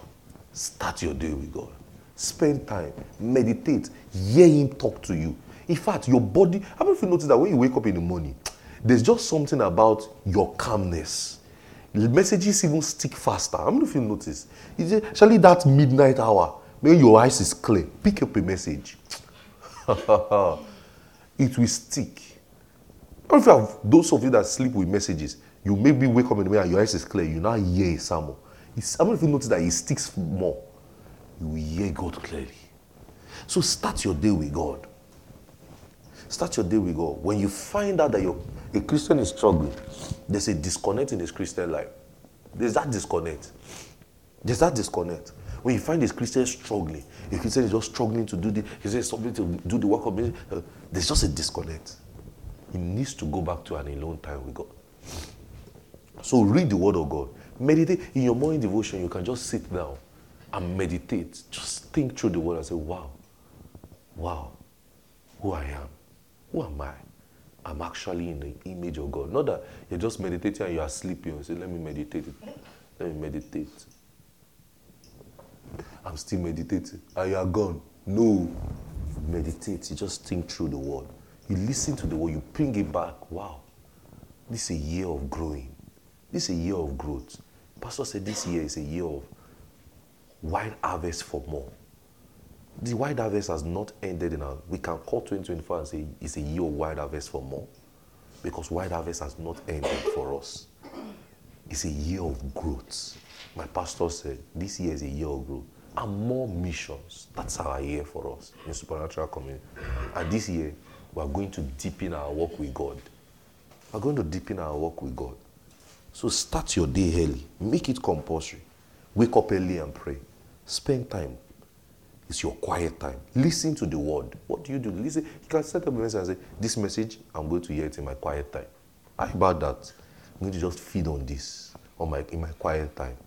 start your day with God. Spend time, meditate, hear Him talk to you. In fact, your body, how many of you notice that when you wake up in the morning, there's just something about your calmness. Messages even stick faster. How many of you notice? Actually that midnight hour when your eyes is clear. Pick up a message. it will stick. Of you have those of you that sleep with messages? You maybe wake up in the morning and your eyes is clear. You now hear a sermon. It's, how many of you notice that it sticks more? You hear God clearly. So start your day with God. Start your day with God. When you find out that you're, a Christian is struggling, there's a disconnect in his Christian life. There's that disconnect. There's that disconnect. When you find a Christian struggling, a Christian is just struggling to do the, he says something to do the work of me, uh, there's just a disconnect. He needs to go back to an alone time with God. So read the word of God. Meditate. In your morning devotion, you can just sit down and meditate. Just think through the word and say, wow, wow, who I am. Who am I? I'm actually in the image of God. Not that you're just meditating and you are sleeping. You say, let me meditate. Let me meditate. I'm still meditating. Are you are gone. No. Meditate. You just think through the word. You listen to the word. You bring it back. Wow. This is a year of growing. This is a year of growth. Pastor said this year is a year of wide harvest for more. The wide harvest has not ended in our. We can call 2024 and say it's a year of wide harvest for more, because wide harvest has not ended for us. It's a year of growth. My pastor said this year is a year of growth and more missions. That's our year for us in supernatural community. And this year, we are going to deepen our work with God. We're going to deepen our work with God. So start your day early. Make it compulsory. Wake up early and pray. Spend time. It's your quiet time. Listen to the word. What do you do? Listen. You can set up a message and say, This message, I'm going to hear it in my quiet time. How about that? I'm going to just feed on this on my, in my quiet time.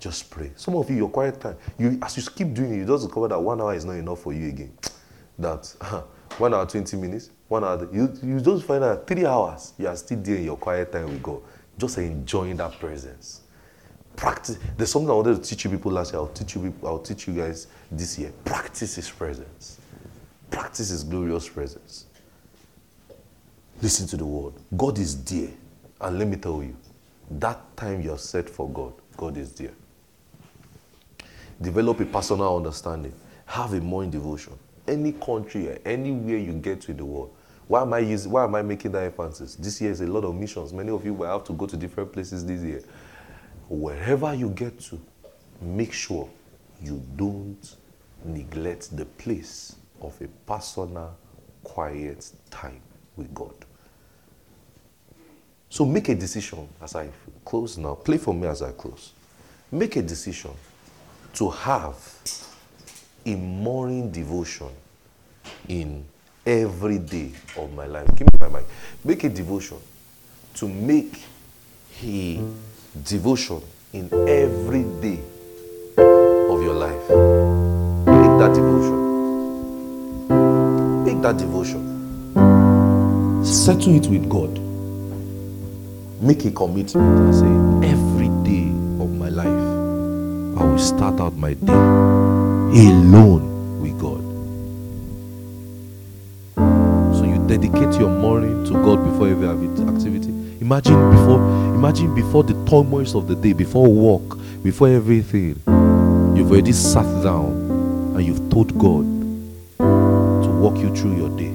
Just pray. Some of you, your quiet time, you as you keep doing it, you just discover that one hour is not enough for you again. That one hour, 20 minutes, one hour, you, you just find out three hours, you are still there in your quiet time with God, just enjoying that presence. Practice. There's something I wanted to teach you people last year. I'll teach you. I'll teach you guys this year. Practice His presence. Practice His glorious presence. Listen to the word. God is dear, and let me tell you, that time you're set for God, God is dear. Develop a personal understanding. Have a morning devotion. Any country, anywhere you get to in the world. Why am I using, Why am I making that emphasis? This year is a lot of missions. Many of you will have to go to different places this year. Wherever you get to, make sure you don't neglect the place of a personal, quiet time with God. So make a decision as I close now. Play for me as I close. Make a decision to have a morning devotion in every day of my life. Give me my mic. Make a devotion to make a devotion in every day of your life. Make that devotion. Make that devotion. Settle it with God. Make a commitment and say, every day of my life, I will start out my day alone with God. So you dedicate your morning to God before every activity. Imagine before, imagine before the turmoils of the day, before work, before everything, you've already sat down and you've told God to walk you through your day.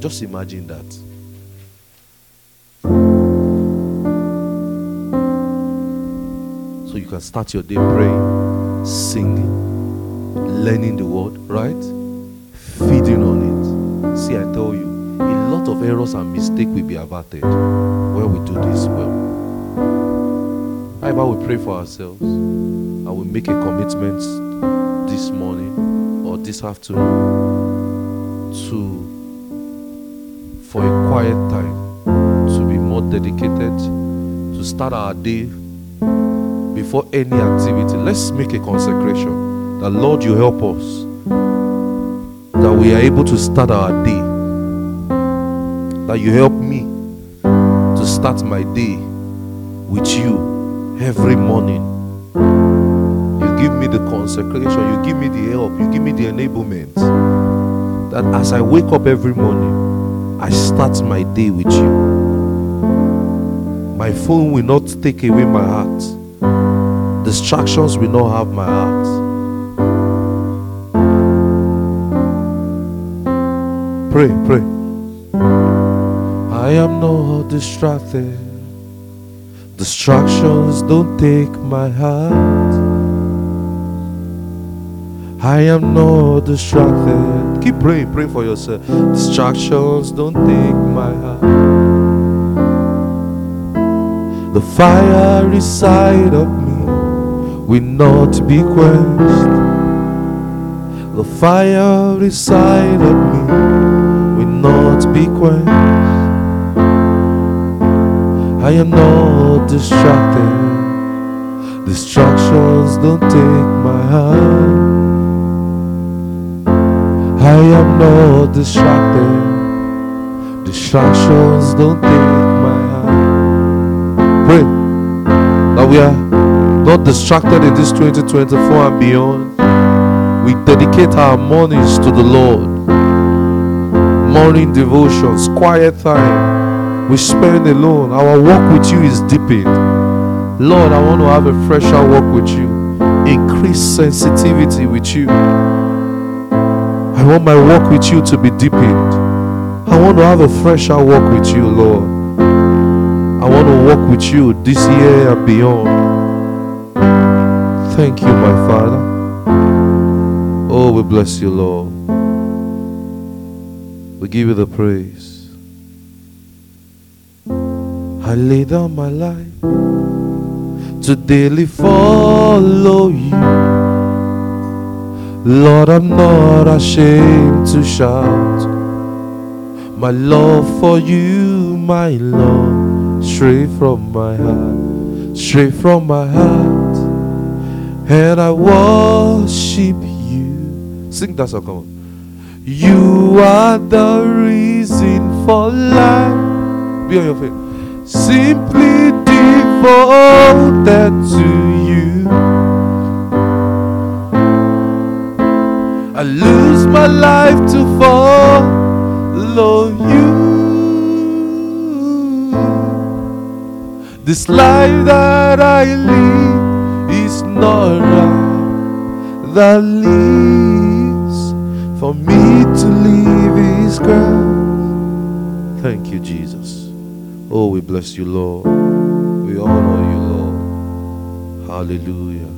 Just imagine that. So you can start your day praying, singing, learning the word, right? Feeding on it. See, I tell you, a lot of errors and mistakes will be averted we do this well. How about we pray for ourselves and we make a commitment this morning or this afternoon to for a quiet time to be more dedicated to start our day before any activity. Let's make a consecration that Lord you help us that we are able to start our day that you help me start my day with you every morning. You give me the consecration, you give me the help, you give me the enablement. That as I wake up every morning, I start my day with you. My phone will not take away my heart, distractions will not have my heart. Pray, pray. I am not distracted. Distractions don't take my heart. I am not distracted. Keep praying, pray for yourself. Distractions don't take my heart. The fire inside of me will not be quenched. The fire inside of me will not be quenched. I am not distracted. Distractions don't take my heart. I am not distracted. Distractions don't take my heart. Pray that we are not distracted in this 2024 and beyond. We dedicate our mornings to the Lord. Morning devotions, quiet time. We spend alone. Our walk with you is deepened. Lord, I want to have a fresher walk with you. Increase sensitivity with you. I want my walk with you to be deepened. I want to have a fresher walk with you, Lord. I want to walk with you this year and beyond. Thank you, my Father. Oh, we bless you, Lord. We give you the praise. I lay down my life to daily follow you. Lord, I'm not ashamed to shout my love for you, my Lord, straight from my heart, straight from my heart, and I worship you. Sing that song, come on. You are the reason for life. Be on your feet. Simply devoted to you. I lose my life to follow you. This life that I live is not right. That lives for me to live is Christ. Thank you, Jesus. Oh, we bless you, Lord. We honor you, Lord. Hallelujah.